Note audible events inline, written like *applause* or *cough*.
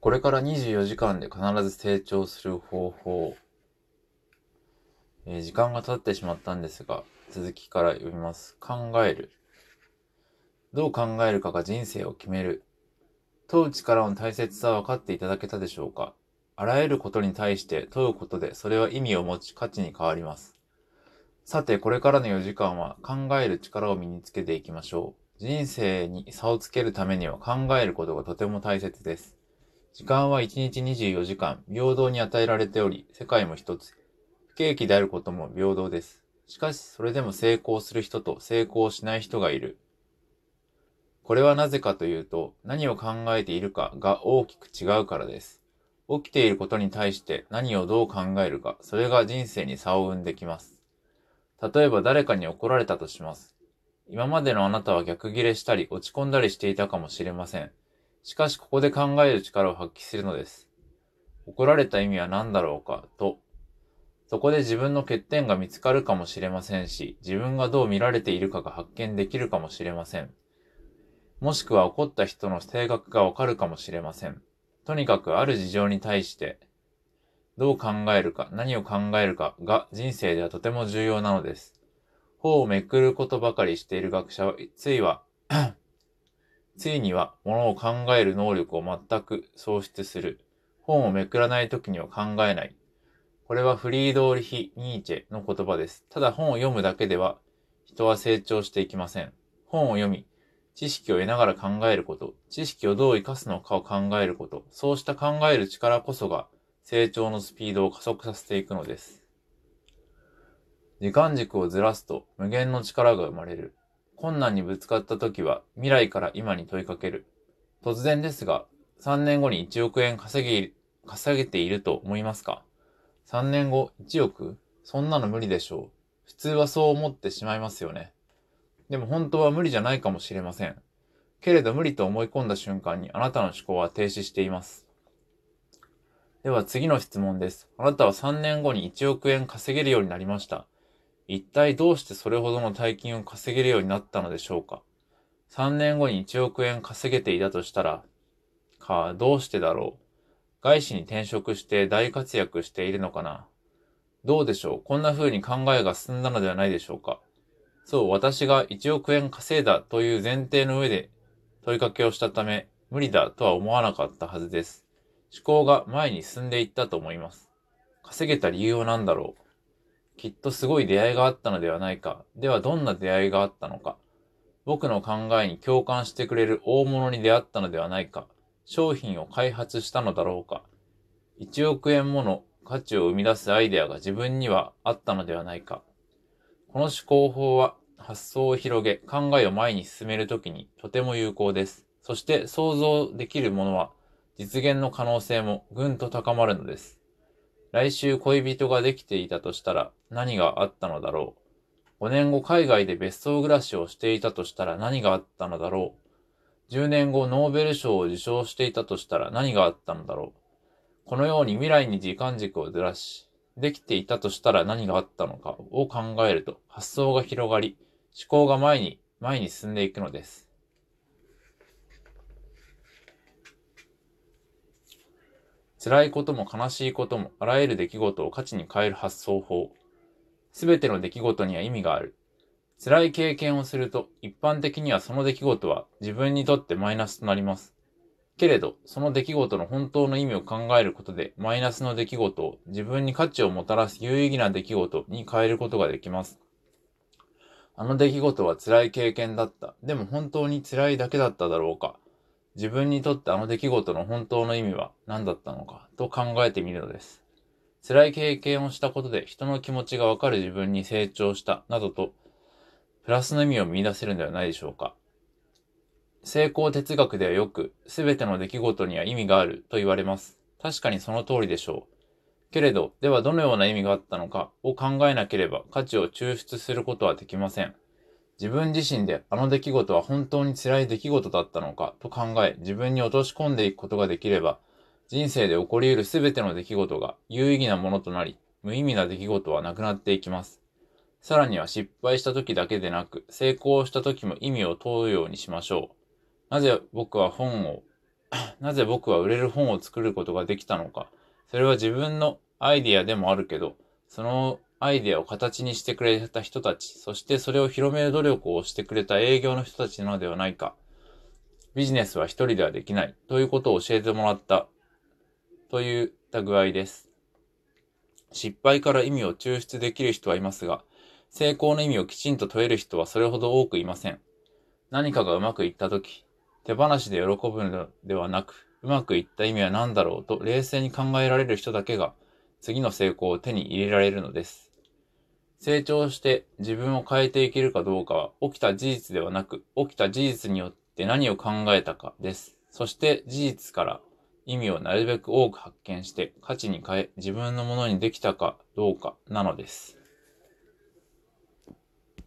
これから24時間で必ず成長する方法。えー時間が経ってしまったんですが、続きから読みます。考える。どう考えるかが人生を決める。問う力の大切さは分かっていただけたでしょうかあらゆることに対して問うことでそれは意味を持ち価値に変わります。さて、これからの4時間は考える力を身につけていきましょう。人生に差をつけるためには考えることがとても大切です。時間は1日24時間、平等に与えられており、世界も一つ。不景気であることも平等です。しかし、それでも成功する人と成功しない人がいる。これはなぜかというと、何を考えているかが大きく違うからです。起きていることに対して何をどう考えるか、それが人生に差を生んできます。例えば誰かに怒られたとします。今までのあなたは逆ギレしたり落ち込んだりしていたかもしれません。しかしここで考える力を発揮するのです。怒られた意味は何だろうか、と。そこで自分の欠点が見つかるかもしれませんし、自分がどう見られているかが発見できるかもしれません。もしくは怒った人の性格がわかるかもしれません。とにかくある事情に対して、どう考えるか、何を考えるかが人生ではとても重要なのです。頬をめくることばかりしている学者は、ついは、ついには物を考える能力を全く喪失する。本をめくらない時には考えない。これはフリードーリヒ・ニーチェの言葉です。ただ本を読むだけでは人は成長していきません。本を読み、知識を得ながら考えること、知識をどう活かすのかを考えること、そうした考える力こそが成長のスピードを加速させていくのです。時間軸をずらすと無限の力が生まれる。困難にぶつかった時は未来から今に問いかける。突然ですが、3年後に1億円稼ぎ、稼げていると思いますか ?3 年後1億？そんなの無理でしょう。普通はそう思ってしまいますよね。でも本当は無理じゃないかもしれません。けれど無理と思い込んだ瞬間にあなたの思考は停止しています。では次の質問です。あなたは3年後に1億円稼げるようになりました。一体どうしてそれほどの大金を稼げるようになったのでしょうか ?3 年後に1億円稼げていたとしたら、か、どうしてだろう？外資に転職して大活躍しているのかな？どうでしょう？こんな風に考えが進んだのではないでしょうか？そう、私が1億円稼いだという前提の上で問いかけをしたため、無理だとは思わなかったはずです。思考が前に進んでいったと思います。稼げた理由は何だろう？きっとすごい出会いがあったのではないか。ではどんな出会いがあったのか。僕の考えに共感してくれる大物に出会ったのではないか。商品を開発したのだろうか。1億円もの価値を生み出すアイデアが自分にはあったのではないか。この思考法は発想を広げ、考えを前に進めるときにとても有効です。そして想像できるものは実現の可能性もぐんと高まるのです。来週恋人ができていたとしたら何があったのだろう。5年後海外で別荘暮らしをしていたとしたら何があったのだろう。10年後ノーベル賞を受賞していたとしたら何があったのだろう。このように未来に時間軸をずらし、できていたとしたら何があったのかを考えると発想が広がり、思考が前に、前に進んでいくのです。辛いことも悲しいこともあらゆる出来事を価値に変える発想法。すべての出来事には意味がある。辛い経験をすると一般的にはその出来事は自分にとってマイナスとなります。けれど、その出来事の本当の意味を考えることでマイナスの出来事を自分に価値をもたらす有意義な出来事に変えることができます。あの出来事は辛い経験だった。でも本当に辛いだけだっただろうか。自分にとってあの出来事の本当の意味は何だったのかと考えてみるのです。辛い経験をしたことで人の気持ちがわかる自分に成長したなどとプラスの意味を見出せるのではないでしょうか。成功哲学ではよく、すべての出来事には意味があると言われます。確かにその通りでしょう。けれど、ではどのような意味があったのかを考えなければ価値を抽出することはできません。自分自身であの出来事は本当に辛い出来事だったのかと考え、自分に落とし込んでいくことができれば、人生で起こり得るすべての出来事が有意義なものとなり、無意味な出来事はなくなっていきます。さらには失敗した時だけでなく、成功した時も意味を問うようにしましょう。なぜ僕は本を *clears throat* なぜ僕は売れる本を作ることができたのか。それは自分のアイディアでもあるけど、そのアイデアを形にしてくれた人たち、そしてそれを広める努力をしてくれた営業の人たちなのではないか。ビジネスは一人ではできない。ということを教えてもらった。といった具合です。失敗から意味を抽出できる人はいますが、成功の意味をきちんと問える人はそれほど多くいません。何かがうまくいったとき、手放しで喜ぶのではなく、うまくいった意味は何だろうと冷静に考えられる人だけが、次の成功を手に入れられるのです。成長して自分を変えていけるかどうかは起きた事実ではなく、起きた事実によって何を考えたかです。そして事実から意味をなるべく多く発見して価値に変え自分のものにできたかどうかなのです。